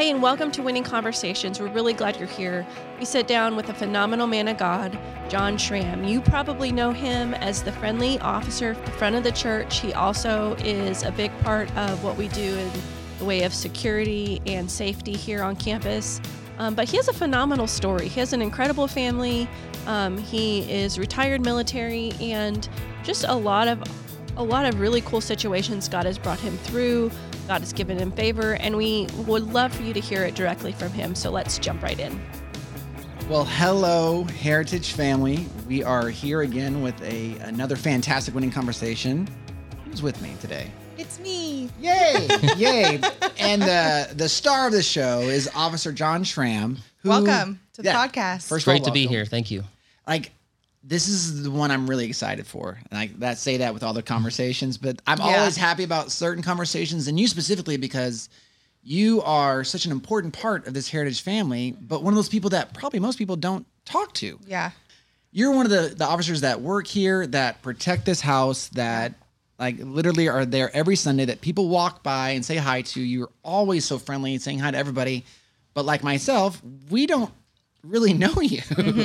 Hey, and welcome to Winning Conversations. We're really glad you're here. We sit down with a phenomenal man of God, John Schram. You probably know him as the friendly officer at the front of the church. He also is a big part of what we do in the way of security and safety here on campus. Um, but he has a phenomenal story. He has an incredible family. Um, he is retired military, and just a lot of a lot of really cool situations God has brought him through. God has given him favor, and we would love for you to hear it directly from him. So let's jump right in. Well, hello, Heritage family. We are here again with a another fantastic winning conversation. Who's with me today? It's me. Yay! Yay! And the the star of the show is Officer John Schram. Who, Welcome to the Yeah, podcast. First Great all, to be here. Thank you. Like, this is the one I'm really excited for. And I that say that with all the conversations, but I'm Yeah. always happy about certain conversations, and you specifically because you are such an important part of this heritage family. But one of those people that probably most people don't talk to. yeah. you're one of the, the officers that work here that protect this house that like literally are there every sunday that people walk by and say hi to you're always so friendly and saying hi to everybody but like myself we don't really know you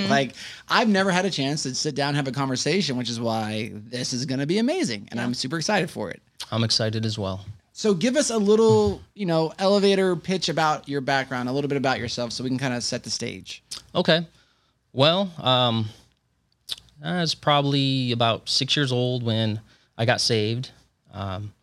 like i've never had a chance to sit down and have a conversation which is why this is going to be amazing and i'm super excited for it I'm excited as well. so give us a little you know elevator pitch about your background a little bit about yourself so we can kind of set the stage Okay. Well, um, I was probably about six years old when I got saved. Um,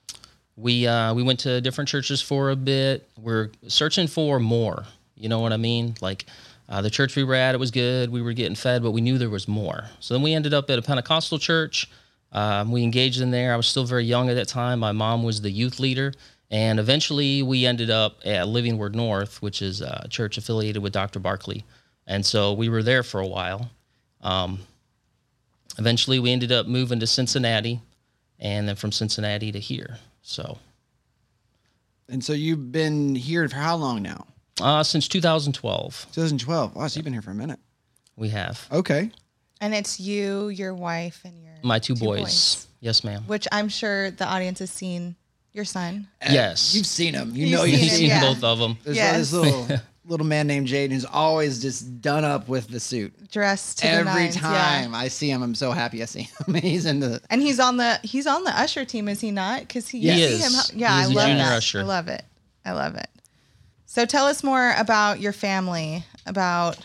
we uh, we went to different churches for a bit. We're searching for more. You know what I mean? Like uh, the church we were at, it was good. We were getting fed, but we knew there was more. So then we ended up at a Pentecostal church. Um, we engaged in there. I was still very young at that time. My mom was the youth leader. And eventually we ended up at Living Word North, which is a church affiliated with Dr. Barkley. And so we were there for a while. Um, eventually we ended up moving to Cincinnati and then from Cincinnati to here. So and so you've been here for how long now uh, since 2012, 2012 oh so you've been here for a minute we have Okay. And it's you, your wife, and your my two, boys. Yes, ma'am. Which I'm sure the audience has seen your son. Yes. You've seen him. You You've know seen you've You've it, seen seen yeah. both of them. There's Yes. this little little man named Jaden who's always just done up with the suit. Dressed to the Every nines, yeah. time I see him, I'm so happy I see him. He's in the And he's on the he's on the usher team, is he not? Because he, Yes. you He see is. him. Yeah, He is I a love junior that. usher. I love it. I love it. So tell us more about your family, about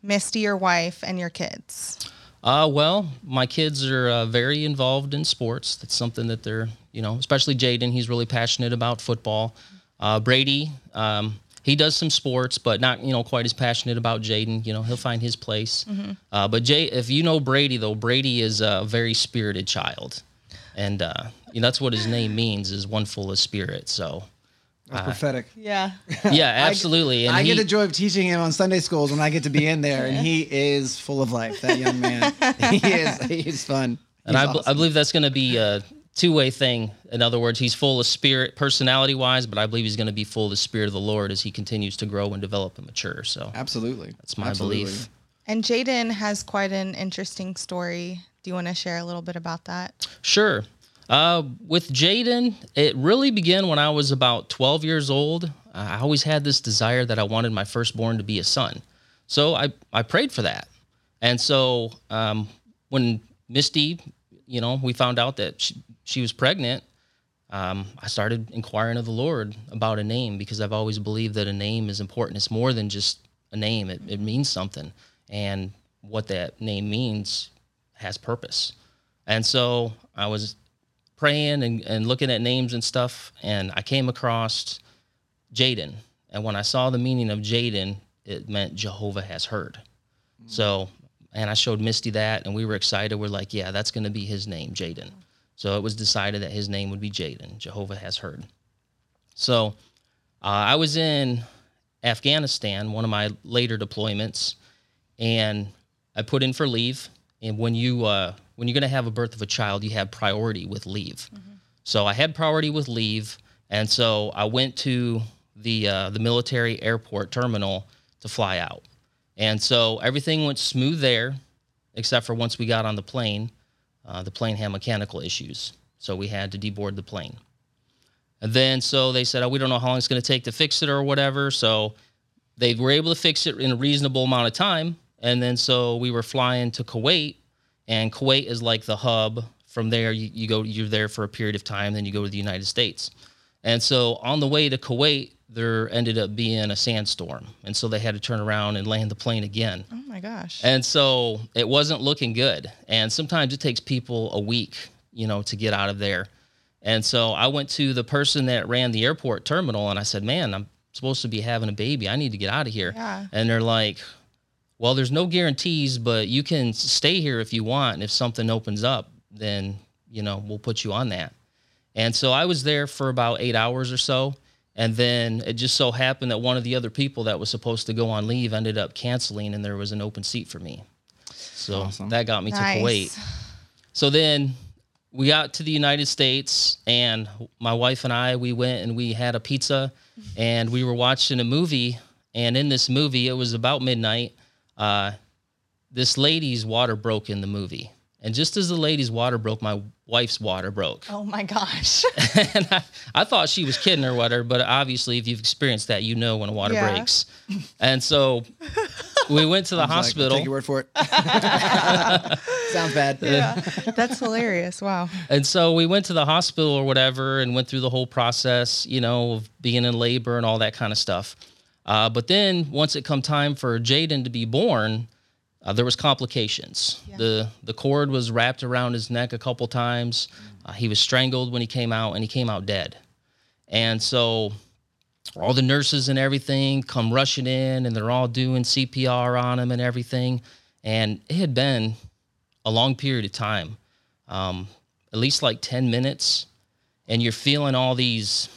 Misty, your wife, and your kids. Uh, well, my kids are uh, very involved in sports. That's something that they're, you know, especially Jaden. He's really passionate about football. Uh, Brady, um, he does some sports, but not, you know, quite as passionate about Jaden. You know, he'll find his place. Uh, but Jay, if you know Brady, though, Brady is a very spirited child, and uh, you know, that's what his name means is one full of spirit. So, that's uh, prophetic. Yeah. yeah, absolutely. And I he, get the joy of teaching him on Sunday schools when I get to be in there, and he is full of life. That young man, he is. He's fun. And He's I, b- I awesome. believe that's going to be a two way thing. In other words, he's full of spirit, personality wise, but I believe he's going to be full of the spirit of the Lord as he continues to grow and develop and mature. So absolutely. that's my Absolutely. belief. And Jaden has quite an interesting story. Do you want to share a little bit about that? Sure. Uh, with Jaden, it really began when I was about 12 years old. I always had this desire that I wanted my firstborn to be a son. So I, I prayed for that. And so um, when Misty, you know, we found out that she, she was pregnant, um, I started inquiring of the Lord about a name because I've always believed that a name is important. It's more than just a name, it, it means something. And what that name means has purpose. And so I was praying and, and looking at names and stuff, and I came across Jaden. And when I saw the meaning of Jaden, it meant Jehovah has heard. So, and I showed Misty that, and we were excited. We're like, yeah, that's going to be his name, Jaden. So it was decided that his name would be Jaden. Jehovah has heard. So uh, I was in Afghanistan, one of my later deployments, and I put in for leave. And when you uh, when you're going to have a birth of a child, you have priority with leave. So I had priority with leave, and so I went to the uh, the military airport terminal to fly out. And so everything went smooth there, except for once we got on the plane, uh, the plane had mechanical issues, so we had to deboard the plane. And then so they said, oh, we don't know how long it's going to take to fix it or whatever. So they were able to fix it in a reasonable amount of time. And then so we were flying to Kuwait, and Kuwait is like the hub. From there, you, you go, you're there for a period of time, then you go to the United States. And so on the way to Kuwait, there ended up being a sandstorm. And so they had to turn around and land the plane again. Oh my gosh. And so it wasn't looking good. And sometimes it takes people a week, you know, to get out of there. And so I went to the person that ran the airport terminal and I said, Man, I'm supposed to be having a baby. I need to get out of here. Yeah. And they're like, Well, there's no guarantees, but you can stay here if you want. And if something opens up, then, you know, we'll put you on that. And so I was there for about eight hours or so. And then it just so happened that one of the other people that was supposed to go on leave ended up canceling, and there was an open seat for me. So Awesome. that got me Nice. to Kuwait. So then we got to the United States, and my wife and I we went and we had a pizza, and we were watching a movie. And in this movie, it was about midnight. Uh, this lady's water broke in the movie, and just as the lady's water broke, my wife's water broke. Oh my gosh. and I, I thought she was kidding or whatever, but obviously, if you've experienced that, you know when a water Yeah. breaks. And so we went to the I was like, hospital. take your word for it. Sounds bad. yeah. That's hilarious. Wow. And so we went to the hospital or whatever and went through the whole process, you know, of being in labor and all that kind of stuff. Uh, but then once it come time for Jaden to be born, uh, there was complications. The the cord was wrapped around his neck a couple times. Uh, he was strangled when he came out, and he came out dead. And so all the nurses and everything come rushing in, and they're all doing CPR on him and everything. And it had been a long period of time, um, at least like ten minutes, and you're feeling all these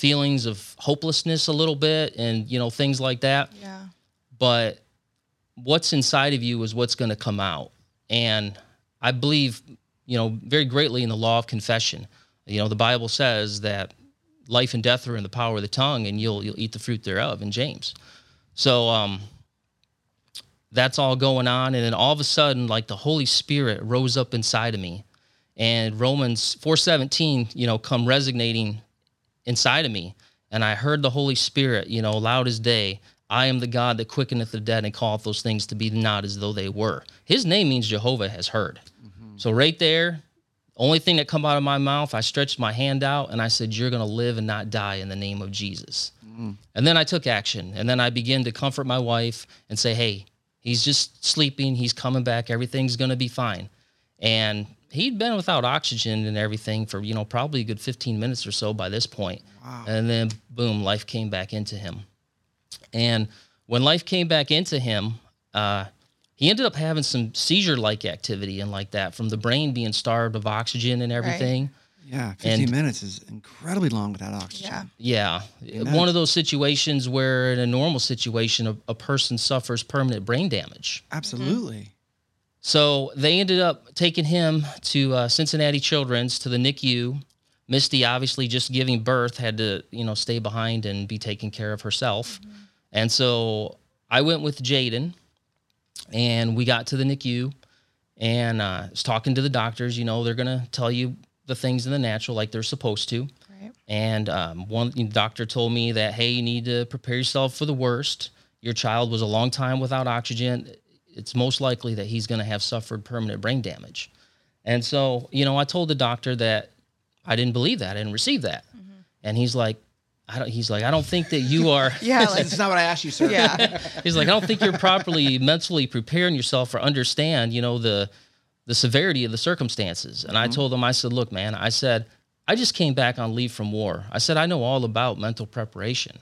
feelings of hopelessness a little bit, and you know things like that Yeah. but what's inside of you is what's going to come out. And I believe, you know, very greatly in the law of confession. You know, the Bible says that life and death are in the power of the tongue, and you'll you'll eat the fruit thereof in James. So um, that's all going on, and then all of a sudden, like the Holy Spirit rose up inside of me, and Romans four seventeen, you know, come resonating inside of me. And I heard the Holy Spirit, you know, loud as day. I am the God that quickeneth the dead and calleth those things to be not as though they were. His name means Jehovah has heard. Mm-hmm. So right there, only thing that come out of my mouth, I stretched my hand out and I said, "You're going to live and not die in the name of Jesus." Mm-hmm. And then I took action, and then I began to comfort my wife and say, "Hey, he's just sleeping. He's coming back. Everything's going to be fine." And he'd been without oxygen and everything for you know probably a good 15 minutes or so by this point. And then boom, life came back into him. And when life came back into him, uh, he ended up having some seizure-like activity and like that from the brain being starved of oxygen and everything. Yeah, 15 And- minutes is incredibly long without oxygen. Yeah. Yeah, one of those situations where in a normal situation a, a person suffers permanent brain damage. Absolutely. So they ended up taking him to uh, Cincinnati Children's to the NICU. Misty, obviously, just giving birth, had to you know stay behind and be taking care of herself. And so I went with Jaden, and we got to the NICU, and uh, was talking to the doctors. You know, they're gonna tell you the things in the natural like they're supposed to. Right. And um, one doctor told me that, hey, you need to prepare yourself for the worst. Your child was a long time without oxygen. It's most likely that he's going to have suffered permanent brain damage. And so, you know, I told the doctor that I didn't believe that, I didn't receive that. Mm-hmm. And he's like, I don't, he's like, I don't think that you are. Yeah. Like, That's not what I asked you, sir. yeah. He's like, I don't think you're properly mentally preparing yourself or understand, you know, the the severity of the circumstances. And I mm-hmm. told him, I said, look, man, I said, I just came back on leave from war. I said, I know all about mental preparation.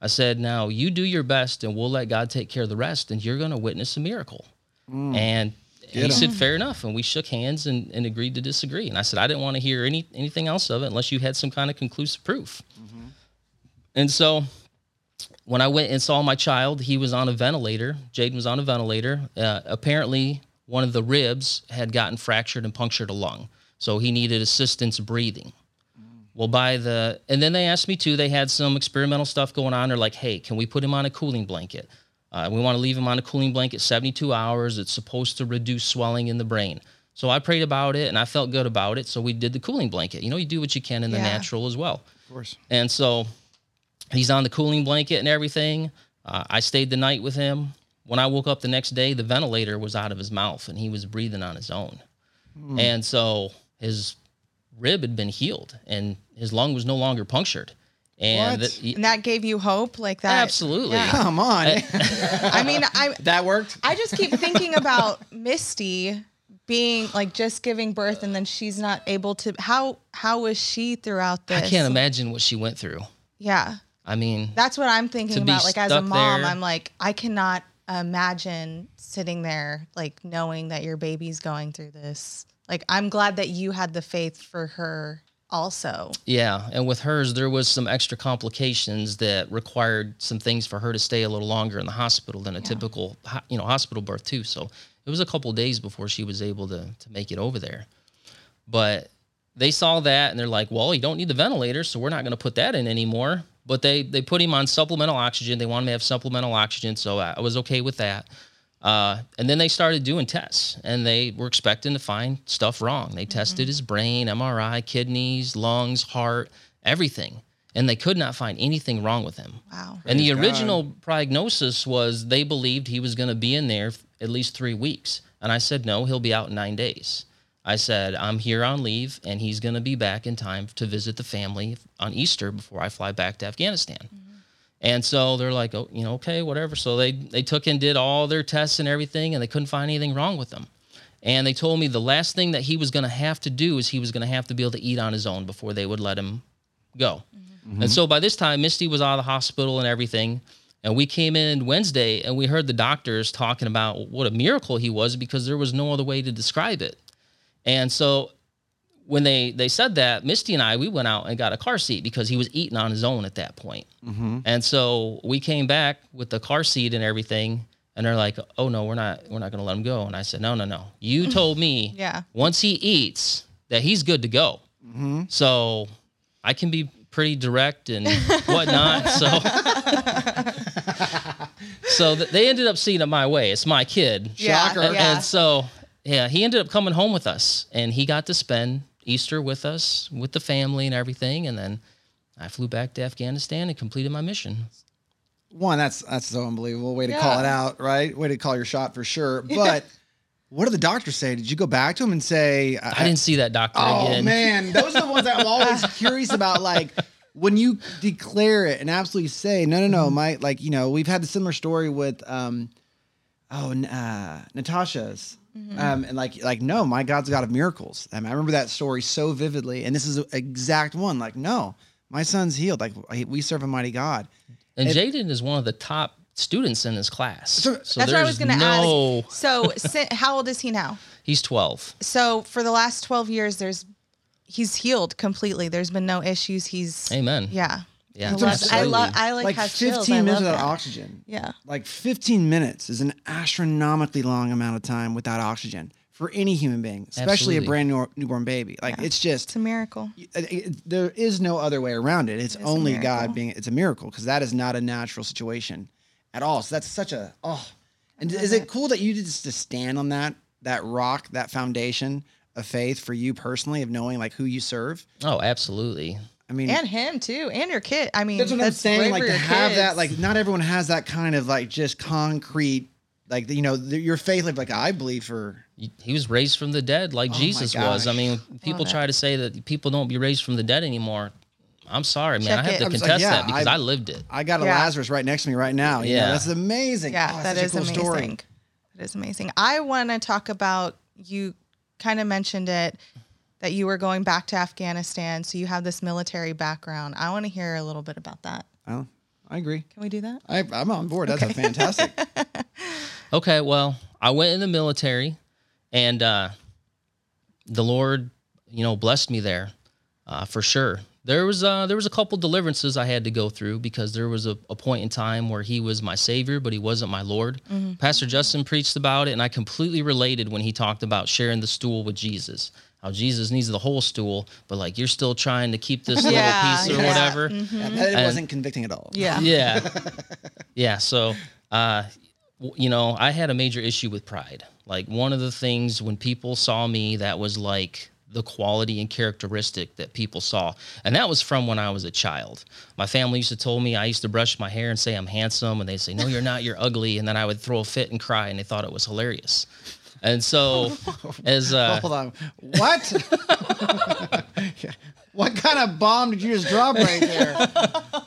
I said, now you do your best and we'll let God take care of the rest and you're going to witness a miracle. And he Get 'em. said, fair enough. And we shook hands and, and agreed to disagree. And I said, I didn't want to hear any anything else of it unless you had some kind of conclusive proof. And so when I went and saw my child, he was on a ventilator. Jaden was on a ventilator. Uh, apparently, one of the ribs had gotten fractured and punctured a lung. So he needed assistance breathing. Well, by the, and then they asked me too, they had some experimental stuff going on. They're like, hey, can we put him on a cooling blanket? Uh, we want to leave him on a cooling blanket 72 hours. It's supposed to reduce swelling in the brain. So I prayed about it and I felt good about it. So we did the cooling blanket. You know, you do what you can in the natural as well. Of course. And so he's on the cooling blanket and everything. Uh, I stayed the night with him. When I woke up the next day, the ventilator was out of his mouth and he was breathing on his own. And so his rib had been healed and his lung was no longer punctured. And What? th- And that gave you hope, like that. Absolutely. Yeah. Come on. I mean, I that worked. I just keep thinking about Misty being like just giving birth and then she's not able to how how was she throughout this? I can't imagine what she went through. Yeah. I mean, That's what I'm thinking about. Like as a mom, there. I'm like, I cannot imagine sitting there like knowing that your baby's going through this. Like I'm glad that you had the faith for her also. Yeah, and with hers, there was some extra complications that required some things for her to stay a little longer in the hospital than a typical, you know, hospital birth too. So it was a couple days before she was able to to make it over there. But they saw that and they're like, "Well, you don't need the ventilator, so we're not going to put that in anymore." But they they put him on supplemental oxygen. They wanted him to have supplemental oxygen, so I I was okay with that. Uh, and then they started doing tests, and they were expecting to find stuff wrong. They tested his brain, MRI, kidneys, lungs, heart, everything, and they could not find anything wrong with him. Wow. and the Praise God. original prognosis was they believed he was going to be in there f- at least three weeks. And I said, no, he'll be out in nine days. I said, I'm here on leave, and he's going to be back in time to visit the family on Easter before I fly back to Afghanistan. And so they're like, oh, you know, okay, whatever. So they they took and did all their tests and everything, and they couldn't find anything wrong with him. And they told me the last thing that he was going to have to do is he was going to have to be able to eat on his own before they would let him go. Mm-hmm. And so by this time, Misty was out of the hospital and everything. And we came in Wednesday and we heard the doctors talking about what a miracle he was because there was no other way to describe it. And so when they they said that, Misty and I we went out and got a car seat because he was eating on his own at that point. Mm-hmm. And so we came back with the car seat and everything, and they're like, "Oh no, we're not we're not going to let him go." And I said, "No, no, no. You told me Yeah. once he eats that he's good to go. Mm-hmm. So I can be pretty direct and whatnot. so so th- they ended up seeing it my way. It's my kid. Yeah, Shocker. yeah. And so, yeah, he ended up coming home with us and he got to spend Easter with us, with the family and everything. And then I flew back to Afghanistan and completed my mission. One, that's that's so unbelievable. Way to Yeah. call it out, right? Way to call your shot for sure. But what did the doctor say? Did you go back to him and say, I didn't see that doctor Oh again. man, those are the ones that I'm always curious about. Like when you declare it and absolutely say, no, no, Mm-hmm. no, my like you know we've had the similar story with um, oh uh, Natasha's. Mm-hmm. Um, and like, like, no, my God's a God of miracles. I, mean, I remember that story so vividly, and this is the exact one. Like, no, my son's healed. Like, we serve a mighty God. And Jaden is one of the top students in his class. So, So- That's what I was going to no, ask. So, how old is he now? He's 12. So, for the last 12 years there's he's healed completely. There's been no issues. He's Amen. Yeah. Yeah, I love, I absolutely. love I like, Like, have 15 chills. Minutes without that. oxygen. Yeah. Like 15 minutes is an astronomically long amount of time without oxygen for any human being, especially Absolutely. a brand new newborn baby. Like it's just It's a miracle. Uh, it- it- there is no other way around it. It's is only. God being it's a miracle because that is not a natural situation at all. So that's such a oh. And is it cool that you just to stand on that that rock, that foundation of faith for you personally of knowing like who you serve? Oh, absolutely. I mean, And him too. And your kid. I mean, that's what I'm saying. Like to your have that, like not everyone has that kind of like just concrete, like you know, the, your faith. Like, like I believe for He was raised from the dead like Oh Jesus was. I mean, people try to say that people don't be raised from the dead anymore. I'm sorry, man. Check I have it. to I was contest like, yeah, that because I- I, lived it. I got a Yeah. Lazarus right next to me right now. You know, Yeah. that's amazing. Yeah, Oh, that such is a cool amazing. story. That is amazing. I want to talk about you kind of mentioned it that you were going back to Afghanistan, so you have this military background. I want to hear a little bit about that. Oh, I agree. Can we do that? I, I'm on board. That's a fantastic. Okay, well, I went in the military, and uh, the Lord, you know, blessed me there uh, for sure. There was uh, there was a couple deliverances I had to go through because there was a, a point in time where He was my Savior, but He wasn't my Lord. Pastor Justin preached about it, and I completely related when he talked about sharing the stool with Jesus. How Jesus needs the whole stool, but like you're still trying to keep this Yeah, little piece or yeah. whatever. And it wasn't convicting at all. Yeah. Yeah. yeah. So, uh, you know, I had a major issue with pride. Like one of the things when people saw me that was like the quality and characteristic that people saw. And that was from when I was a child. My family used to tell me I used to brush my hair and say I'm handsome and they'd say, No, you're not, you're ugly. And then I would throw a fit and cry and they thought it was hilarious. And so as uh Hold on. What? what kind of bomb did you just drop right there?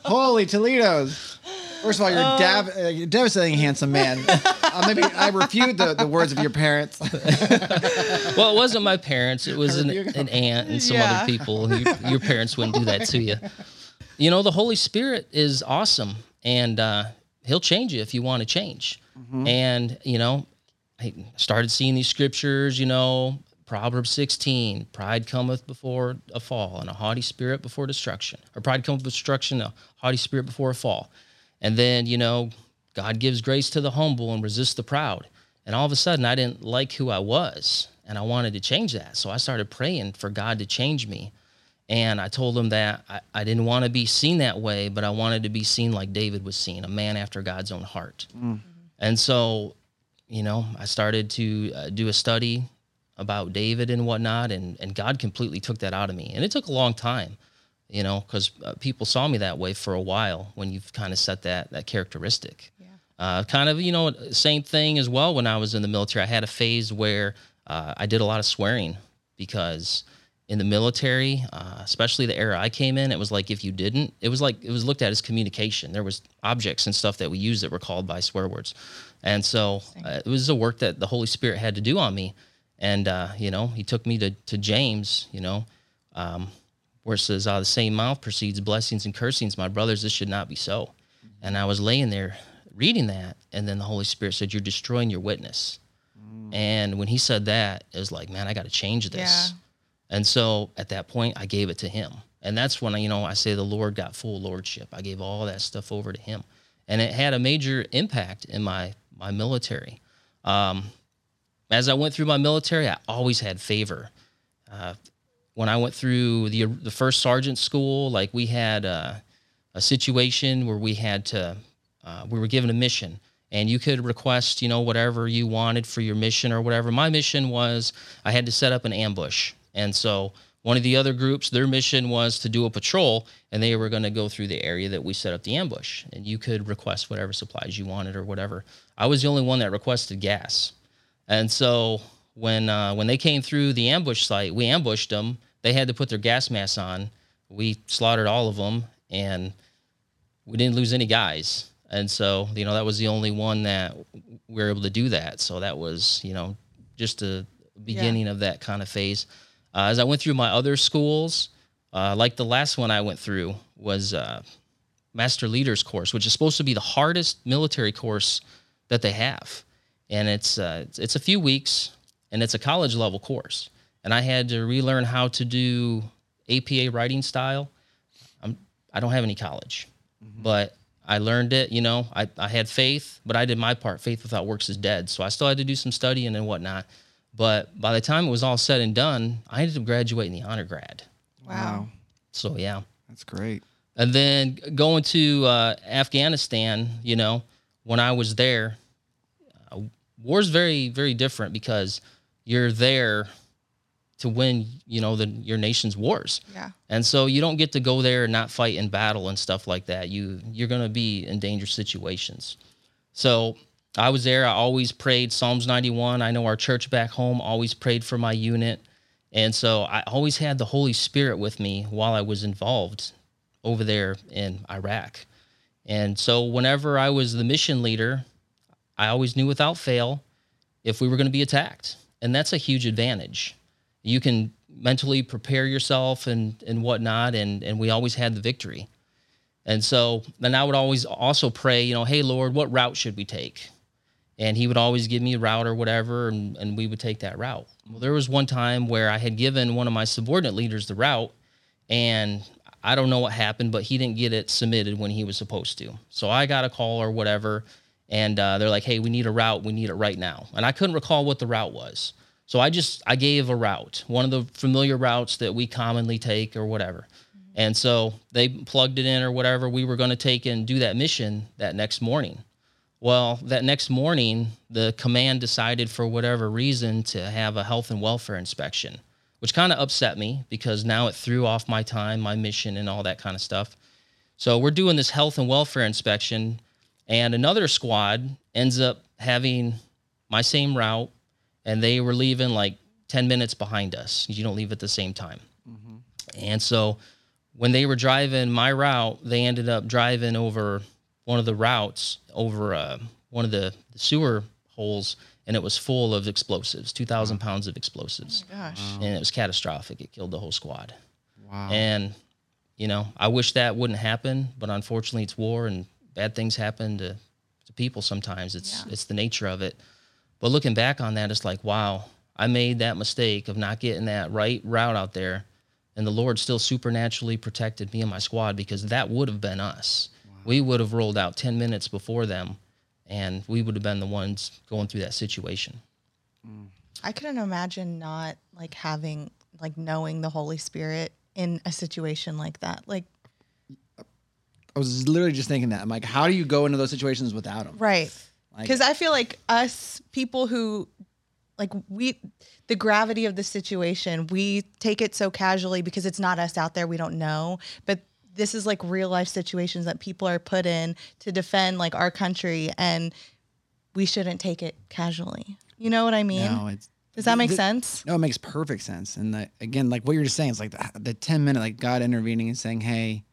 Holy Toledo's. First of all, you're, dab, uh, you're devastating handsome man. Uh, maybe I refute the, the words of your parents. well, it wasn't my parents. It was an, an aunt and some Yeah. other people. Your, your parents wouldn't do that to you. You know, the Holy Spirit is awesome, and uh, He'll change you if you want to change. And you know, I started seeing these scriptures. You know, Proverbs sixteen: Pride cometh before a fall, and a haughty spirit before destruction. Or pride cometh before destruction, a haughty spirit before a fall. And then you know, God gives grace to the humble and resists the proud. And all of a sudden, I didn't like who I was, and I wanted to change that. So I started praying for God to change me. And I told him that I, I didn't want to be seen that way, but I wanted to be seen like David was seen, a man after God's own heart. Mm. And so, you know, I started to uh, do a study about David and whatnot, and, and God completely took that out of me. And it took a long time, you know, because uh, people saw me that way for a while when you've kind of set that, that characteristic. Uh, kind of, you know, same thing as well when I was in the military. I had a phase where uh, I did a lot of swearing because in the military, uh, especially the era I came in, it was like if you didn't, it was like it was looked at as communication. There was objects and stuff that we used that were called by swear words, and so uh, it was a work that the Holy Spirit had to do on me. And uh, you know, He took me to to James, you know, um, where it says, "Out of the same mouth proceeds blessings and cursings." My brothers, this should not be so. And I was laying there reading that, and then the Holy Spirit said, "You're destroying your witness." And when He said that, it was like, man, I got to change this. And so at that point, I gave it to him. And that's when, you know, I say the Lord got full lordship. I gave all that stuff over to him. And it had a major impact in my, my military. Um, as I went through my military, I always had favor. Uh, when I went through the, the first sergeant school, like we had uh, a situation where we had to, uh, we were given a mission and you could request, you know, whatever you wanted for your mission or whatever. My mission was I had to set up an ambush. And so one of the other groups, their mission was to do a patrol and they were going to go through the area that we set up the ambush. And you could request whatever supplies you wanted or whatever. I was the only one that requested gas. And so when uh, when they came through the ambush site, we ambushed them. They had to put their gas masks on. We slaughtered all of them, and we didn't lose any guys. And so you know that was the only one that we were able to do that. So that was you know just the beginning of that kind of phase. Uh, as I went through my other schools, uh, like the last one I went through was uh, Master Leaders course, which is supposed to be the hardest military course that they have, and it's uh, it's, a few weeks, and it's a college level course, and I had to relearn how to do APA writing style. I'm I don't have any college, but I learned it. You know, I, I had faith, but I did my part. Faith without works is dead. So I still had to do some studying and whatnot. But by the time it was all said and done, I ended up graduating the honor grad. Wow. So yeah. That's great. And then going to uh, Afghanistan, you know, when I was there, uh, war's very, very different because you're there to win, you know, the your nation's wars. Yeah. And so you don't get to go there and not fight in battle and stuff like that. You you're going to be in dangerous situations. So I was there. I always prayed Psalms 91. I know our church back home always prayed for my unit. And so I always had the Holy Spirit with me while I was involved over there in Iraq. And so whenever I was the mission leader, I always knew without fail if we were going to be attacked. And that's a huge advantage. You can mentally prepare yourself and, and whatnot, and, and we always had the victory. And so then I would always also pray, you know, hey, Lord, what route should we take? And he would always give me a route or whatever, and, and we would take that route. Well, there was one time where I had given one of my subordinate leaders the route, and I don't know what happened, but he didn't get it submitted when he was supposed to. So I got a call or whatever, and uh, they're like, "Hey, we need a route. We need it right now." And I couldn't recall what the route was, so I just I gave a route, one of the familiar routes that we commonly take or whatever. And so they plugged it in or whatever. We were going to take and do that mission that next morning. Well, that next morning, the command decided for whatever reason to have a health and welfare inspection. which kind of upset me because now it threw off my time, my mission, and all that kind of stuff. So we're doing this health and welfare inspection, and another squad ends up having my same route, and they were leaving like 10 minutes behind us. You don't leave at the same time. Mm-hmm. And so when they were driving my route, they ended up driving over one of the routes over uh, one of the, the sewer holes, and it was full of explosives, 2,000 pounds of explosives. Gosh. And it was catastrophic. It killed the whole squad. Wow. And, you know, I wish that wouldn't happen, but unfortunately it's war and bad things happen to, to people sometimes. It's Yeah. it's the nature of it. But looking back on that, it's like, wow, I made that mistake of not getting that right route out there. And the Lord still supernaturally protected me and my squad because that would have been us. We would have rolled out 10 minutes before them and we would have been the ones going through that situation. I couldn't imagine not like having like knowing the Holy Spirit in a situation like that. Like I was literally just thinking that. I'm like, how do you go into those situations without him? right. Like- Because I feel like us people who like we the gravity of the situation, we take it so casually because it's not us out there, we don't know. But this is like real life situations that people are put in to defend like our country and we shouldn't take it casually. You know what I mean? No, it's Does that make the- sense? No, it makes perfect sense. And the, again, like what you're just saying, it's like the, the 10 minute, like God intervening and saying, hey,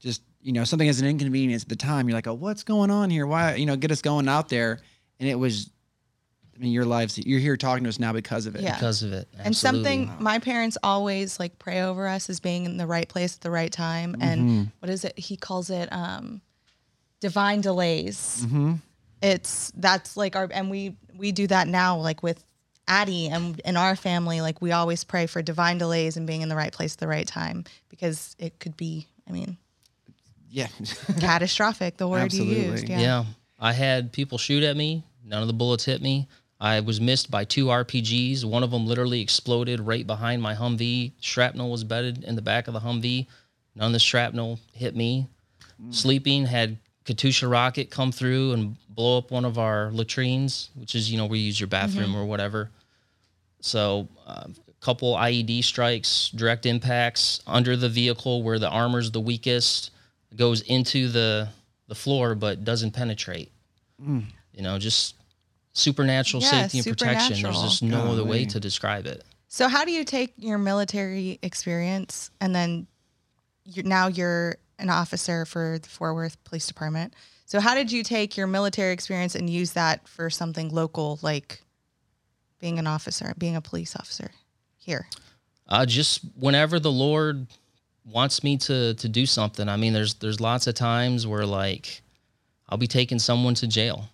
just, you know, something is an inconvenience at the time. You're like, oh, what's going on here? Why, you know, get us going out there. And it was, I mean, your lives, you're here talking to us now because of it. Yeah. Because of it. Absolutely. And something Absolutely. my parents always like pray over us as being in the right place at the right time. Mm-hmm. And what is it? He calls it um, divine delays. It's that's like our and we we do that now like with Addie and in our family like we always pray for divine delays and being in the right place at the right time because it could be I mean Yeah. catastrophic the word you used Yeah. yeah I had people shoot at me. None of the bullets hit me. I was missed by two RPGs. One of them literally exploded right behind my Humvee. Shrapnel was bedded in the back of the Humvee. None of the shrapnel hit me. Mm. Sleeping had Katyusha rocket come through and blow up one of our latrines, which is you know where you use your mm-hmm. bathroom or whatever. So uh, a couple IED strikes, direct impacts under the vehicle where the armor's the weakest, goes into the the floor but doesn't penetrate. Mm. You know, just supernatural Yeah, safety and protection. There's just no other way to describe it. So how do you take your military experience and then you're, now you're an officer for the Fort Worth Police Department. So how did you take your military experience and use that for something local like being an officer, being a police officer here? Uh, just whenever the Lord wants me to to do something. I mean, there's there's lots of times where like I'll be taking someone to jail,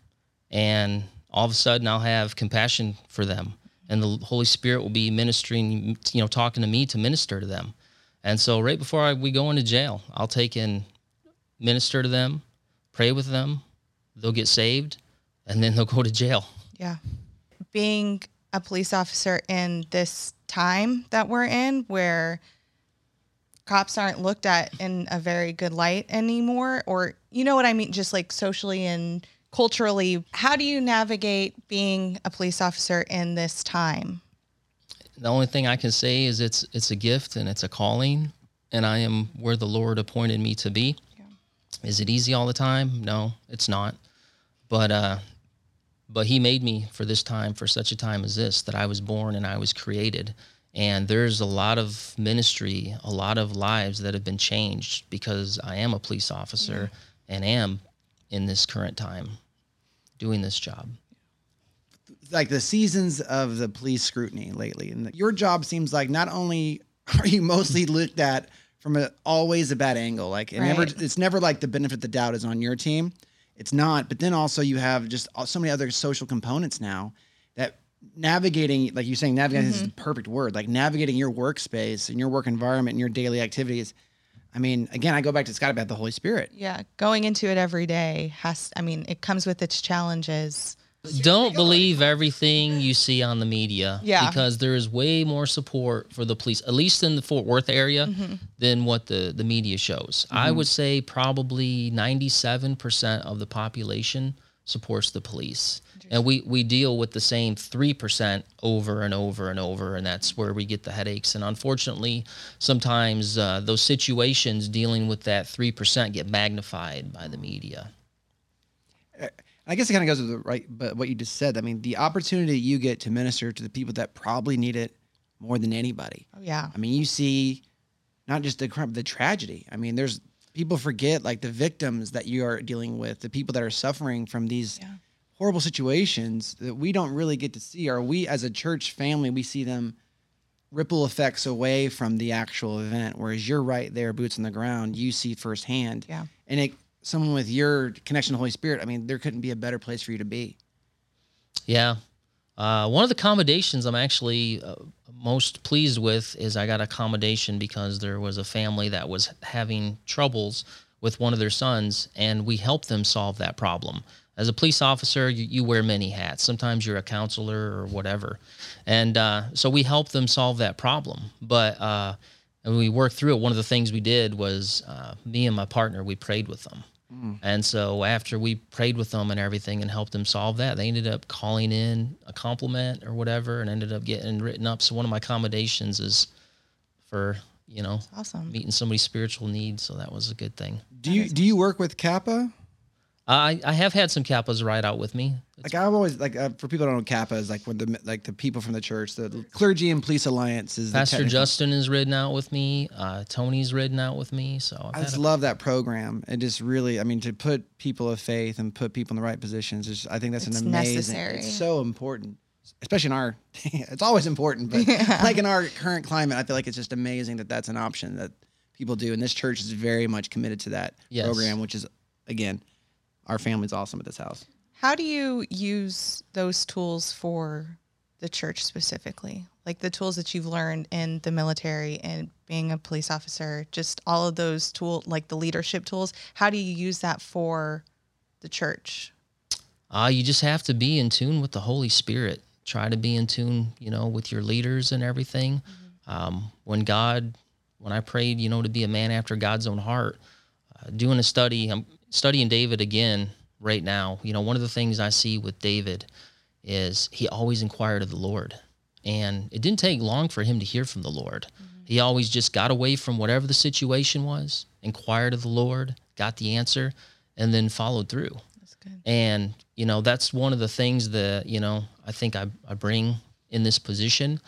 and all of a sudden I'll have compassion for them, and the Holy Spirit will be ministering, you know, talking to me to minister to them. And so right before I, we go into jail, I'll take and minister to them, pray with them. They'll get saved, and then they'll go to jail. Yeah. Being a police officer in this time that we're in where cops aren't looked at in a very good light anymore or you know what I mean just like socially and culturally how do you navigate being a police officer in this time? the only thing I can say is it's it's a gift and it's a calling, and I am where the Lord appointed me to be. Is it easy all the time? No, it's not. But uh, but He made me for this time, for such a time as this, that I was born and I was created. And there's a lot of ministry, a lot of lives that have been changed because I am a police officer and am in this current time doing this job. like the seasons of the police scrutiny lately, and your job seems like not only are you mostly looked at from a always a bad angle, like it never, it's never like the benefit the doubt is on your team. It's not, but then also you have just so many other social components now that navigating, like you're saying, navigating is mm-hmm. the perfect word, like navigating your workspace and your work environment and your daily activities. I mean, again, I go back to it's got to be about the Holy Spirit. Yeah, going into it every day has I mean it comes with its challenges. Don't believe everything you see on the media. Yeah. Because there is way more support for the police, at least in the Fort Worth area, Mm-hmm. than what the, the media shows. I would say probably 97% of the population supports the police. And we, we deal with the same 3% over and over and over, and that's where we get the headaches. And unfortunately, sometimes uh, those situations dealing with that 3% get magnified by the media. I guess it kind of goes with the right, but what you just said. I mean, the opportunity you get to minister to the people that probably need it more than anybody. Oh yeah. I mean, you see not just the crime, the tragedy. I mean, there's people forget like the victims that you are dealing with, the people that are suffering from these Yeah. Horrible situations that we don't really get to see. Or we, as a church family, we see them ripple effects away from the actual event. Whereas you're right there, boots on the ground, you see firsthand. Yeah. And it, someone with your connection to the Holy Spirit, I mean, there couldn't be a better place for you to be. Yeah. Uh, one of the accommodations I'm actually uh, most pleased with is I got accommodation because there was a family that was having troubles with one of their sons, and we helped them solve that problem. As a police officer, you, you wear many hats. Sometimes you're a counselor or whatever. And uh, so we helped them solve that problem. But uh, and we worked through it. One of the things we did was uh, me and my partner, we prayed with them. And so after we prayed with them and everything and helped them solve that, they ended up calling in a compliment or whatever and ended up getting written up. So one of my accommodations is for, you know, Awesome. meeting somebody's spiritual needs. So that was a good thing. Do you do you work with CAPA? I, I have had some CAPAs ride out with me. Like I've always like uh, for people who don't know CAPA is like when the like the people from the church, the clergy and police alliance is Pastor technical- Justin is ridden out with me. Uh, Tony's ridden out with me. So I've I just a- love that program. It just really, I mean, to put people of faith and put people in the right positions, is, I think that's It's an amazing. necessary. It's so important, especially in our. it's always important, but like in our current climate, I feel like it's just amazing that that's an option that people do, and this church is very much committed to that Yes. program, which is again, our family's awesome at this house. How do you use those tools for the church specifically? Like the tools that you've learned in the military and being a police officer, just all of those tools, like the leadership tools. How do you use that for the church? Uh, you just have to be in tune with the Holy Spirit. Try to be in tune, you know, with your leaders and everything. Um, when God, when I prayed, you know, to be a man after God's own heart, uh, doing a study, I'm studying David again right now. You know, one of the things I see with David is he always inquired of the Lord. And it didn't take long for him to hear from the Lord. Mm-hmm. He always just got away from whatever the situation was, inquired of the Lord, got the answer, and then followed through That's good. and you know that's one of the things that you know i think i, I bring in this position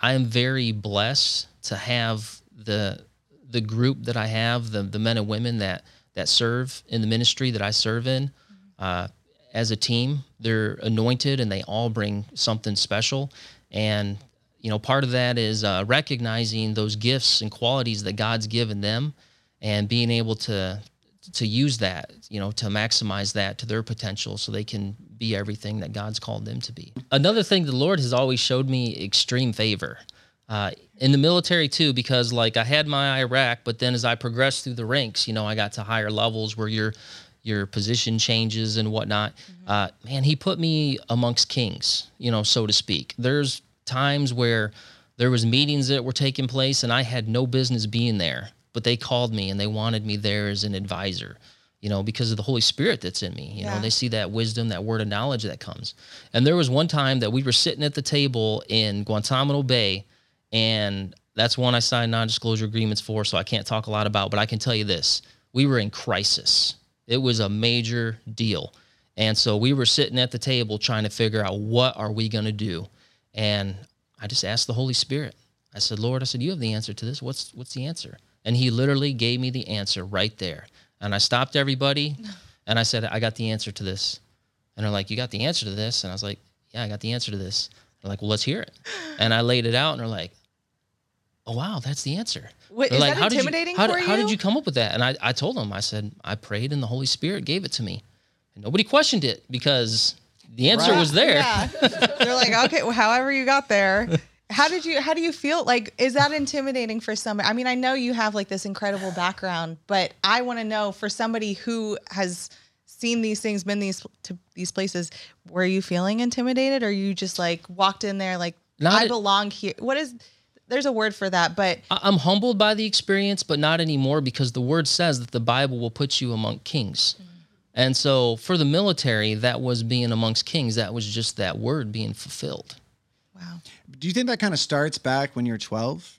i am very blessed to have the the group that i have the, the men and women that that serve in the ministry that i serve in uh, as a team they're anointed and they all bring something special and you know part of that is uh, recognizing those gifts and qualities that god's given them and being able to to use that, you know, to maximize that to their potential so they can be everything that God's called them to be. Another thing the Lord has always showed me extreme favor. Uh, in the military too, because like I had my Iraq, but then as I progressed through the ranks, you know, I got to higher levels where your your position changes and whatnot. Uh, man, he put me amongst kings, you know, so to speak. There's times where there was meetings that were taking place and I had no business being there, but they called me and they wanted me there as an advisor, you know, because of the Holy Spirit that's in me. You know, they see that wisdom, that word of knowledge that comes. And there was one time that we were sitting at the table in Guantanamo Bay, and that's one I signed non-disclosure agreements for, so I can't talk a lot about, but I can tell you this. We were in crisis. It was a major deal. And so we were sitting at the table trying to figure out what are we going to do. And I just asked the Holy Spirit. I said, "Lord, I said you have the answer to this. What's what's the answer?" And he literally gave me the answer right there. And I stopped everybody and I said, "I got the answer to this." And they're like, "You got the answer to this?" And I was like, "Yeah, I got the answer to this." They're like, "Well, let's hear it." And I laid it out and they're like, "Oh, wow, that's the answer." Wait, They're is like, that "How did you- intimidating how, for did- How did you? you come up with that? And I, I told them, I said, I prayed and the Holy Spirit gave it to me. And nobody questioned it because the answer Right. was there. Yeah. They're like, okay, well, however you got there. How did you how do you feel like is that intimidating for somebody? I mean, I know you have like this incredible background, but I want to know for somebody who has seen these things, been these to these places, were you feeling intimidated or you just like walked in there like Not I belong here? What is there's a word for that, but I- I'm humbled by the experience, but not anymore because the word says that the Bible will put you among kings. And so for the military, that was being amongst kings. That was just that word being fulfilled. Wow. Do you think that kind of starts back when you're 12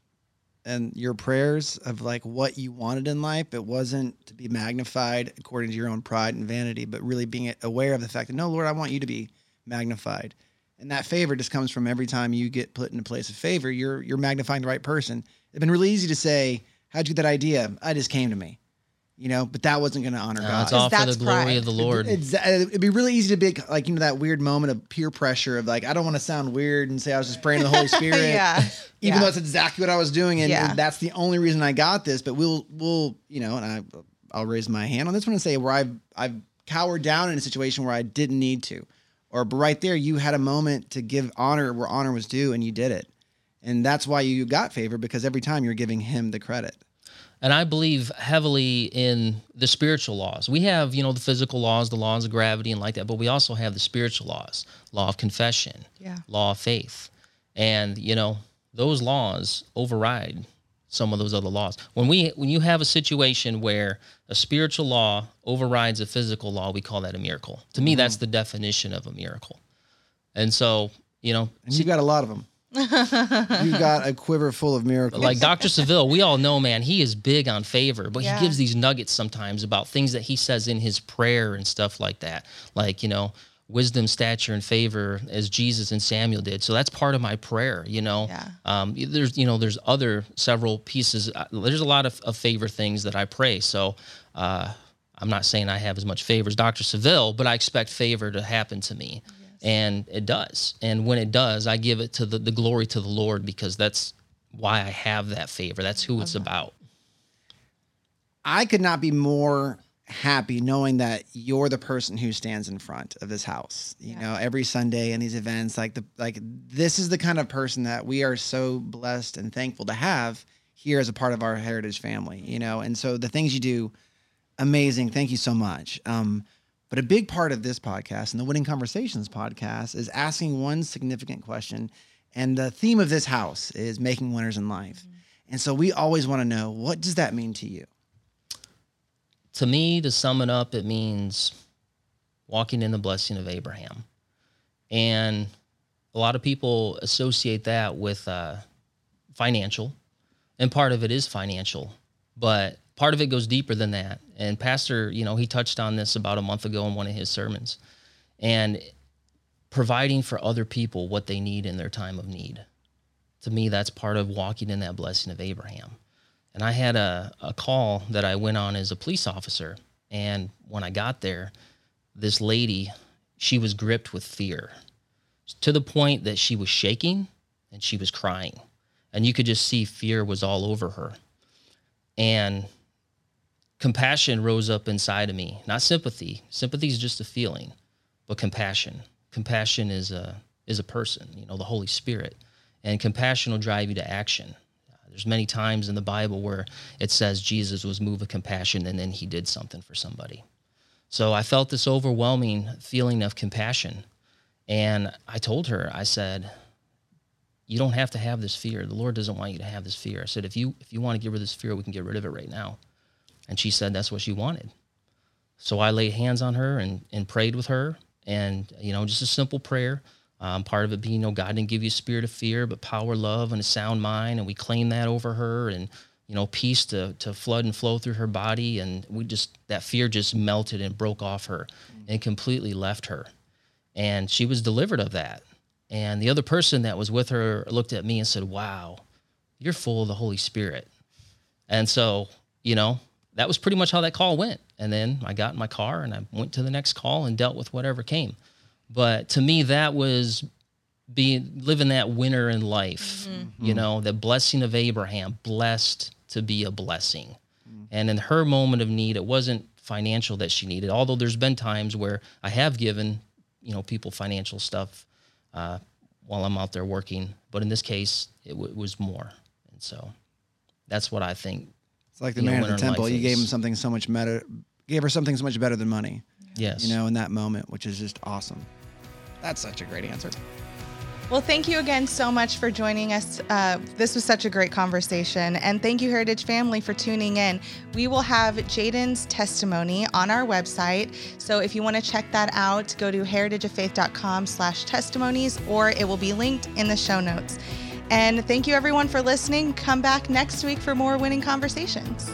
and your prayers of like what you wanted in life? It wasn't to be magnified according to your own pride and vanity, but really being aware of the fact that, no, Lord, I want you to be magnified. And that favor just comes from every time you get put in a place of favor, you're, you're magnifying the right person. It's been really easy to say, How'd you get that idea? I just came to me, you know, but that wasn't going to honor Uh, God. it's all for the glory pride. of the Lord. It's, uh, it'd be really easy to be like, you know, that weird moment of peer pressure of like, I don't want to sound weird and say I was just praying to the Holy Spirit. Yeah. Even Yeah. though it's exactly what I was doing. And, Yeah. and that's the only reason I got this. But we'll, we'll, you know, and I, I'll raise my hand on this one and say where I've, I've cowered down in a situation where I didn't need to. Or but right there, you had a moment to give honor where honor was due and you did it. And that's why you got favor because every time you're giving him the credit. And I believe heavily in the spiritual laws. We have, you know, the physical laws, the laws of gravity and like that, but we also have the spiritual laws, law of confession, Yeah. law of faith. And, you know, those laws override some of those other laws. When we when you have a situation where a spiritual law overrides a physical law, we call that a miracle. To me, that's mm-hmm. the definition of a miracle. And so, you know, And you got a lot of them. you got a quiver full of miracles. like Dr. Savelle, we all know, man, he is big on favor, but Yeah. he gives these nuggets sometimes about things that he says in his prayer and stuff like that. Like, you know, wisdom, stature, and favor as Jesus and Samuel did. So that's part of my prayer, you know. Yeah. Um, there's, you know, there's other several pieces. uh, There's a lot of, of favor things that I pray. So uh, I'm not saying I have as much favor as Dr. Savelle, but I expect favor to happen to me. And it does. And when it does, I give it to the, the glory to the Lord because that's why I have that favor. That's who it's about. I could not be more happy knowing that you're the person who stands in front of this house. You know, every Sunday in these events, like the like this is the kind of person that we are so blessed and thankful to have here as a part of our heritage family. You know, and so the things you do, amazing. Thank you so much. Um, but a big part of this podcast and the Winning Conversations podcast is asking one significant question. And the theme of this house is making winners in life. And so we always want to know what does that mean to you? To me, to sum it up, it means walking in the blessing of Abraham. And a lot of people associate that with uh, financial, and part of it is financial, but part of it goes deeper than that. And Pastor, you know, he touched on this about a month ago in one of his sermons, and providing for other people what they need in their time of need. To me, that's part of walking in that blessing of Abraham. And I had a, a call that I went on as a police officer. And when I got there, this lady, she was gripped with fear to the point that she was shaking and she was crying. And you could just see fear was all over her. And compassion rose up inside of me, not sympathy. Sympathy is just a feeling, but compassion. Compassion is a is a person, you know, the Holy Spirit. And compassion will drive you to action. There's many times in the Bible where it says Jesus was moved with compassion and then he did something for somebody. So I felt this overwhelming feeling of compassion. And I told her, I said, you don't have to have this fear. The Lord doesn't want you to have this fear. I said, if you if you want to get rid of this fear, we can get rid of it right now. And she said that's what she wanted. So I laid hands on her and, and prayed with her. And, you know, just a simple prayer. Um, part of it being, you know, God didn't give you a spirit of fear, but power, love, and a sound mind. And we claimed that over her and, you know, peace to, to flood and flow through her body. And we just, that fear just melted and broke off her and completely left her. And she was delivered of that. And the other person that was with her looked at me and said, Wow, you're full of the Holy Spirit. And so, you know, that was pretty much how that call went. And then I got in my car and I went to the next call and dealt with whatever came. But to me, that was being living that winner in life, you know, the blessing of Abraham, blessed to be a blessing. And in her moment of need, it wasn't financial that she needed, although there's been times where I have given, you know, people financial stuff uh, while I'm out there working. But in this case, it, w- it was more. And so that's what I think. It's like the know, man at the temple. You gave him something so much better, gave her something so much better than money. Yes. You know, in that moment, which is just awesome. That's such a great answer. Well, thank you again so much for joining us. Uh, this was such a great conversation. And thank you, Heritage family, for tuning in. We will have Jaden's testimony on our website. So if you want to check that out, go to heritageoffaith.com slash testimonies, or it will be linked in the show notes. And thank you, everyone, for listening. Come back next week for more winning conversations.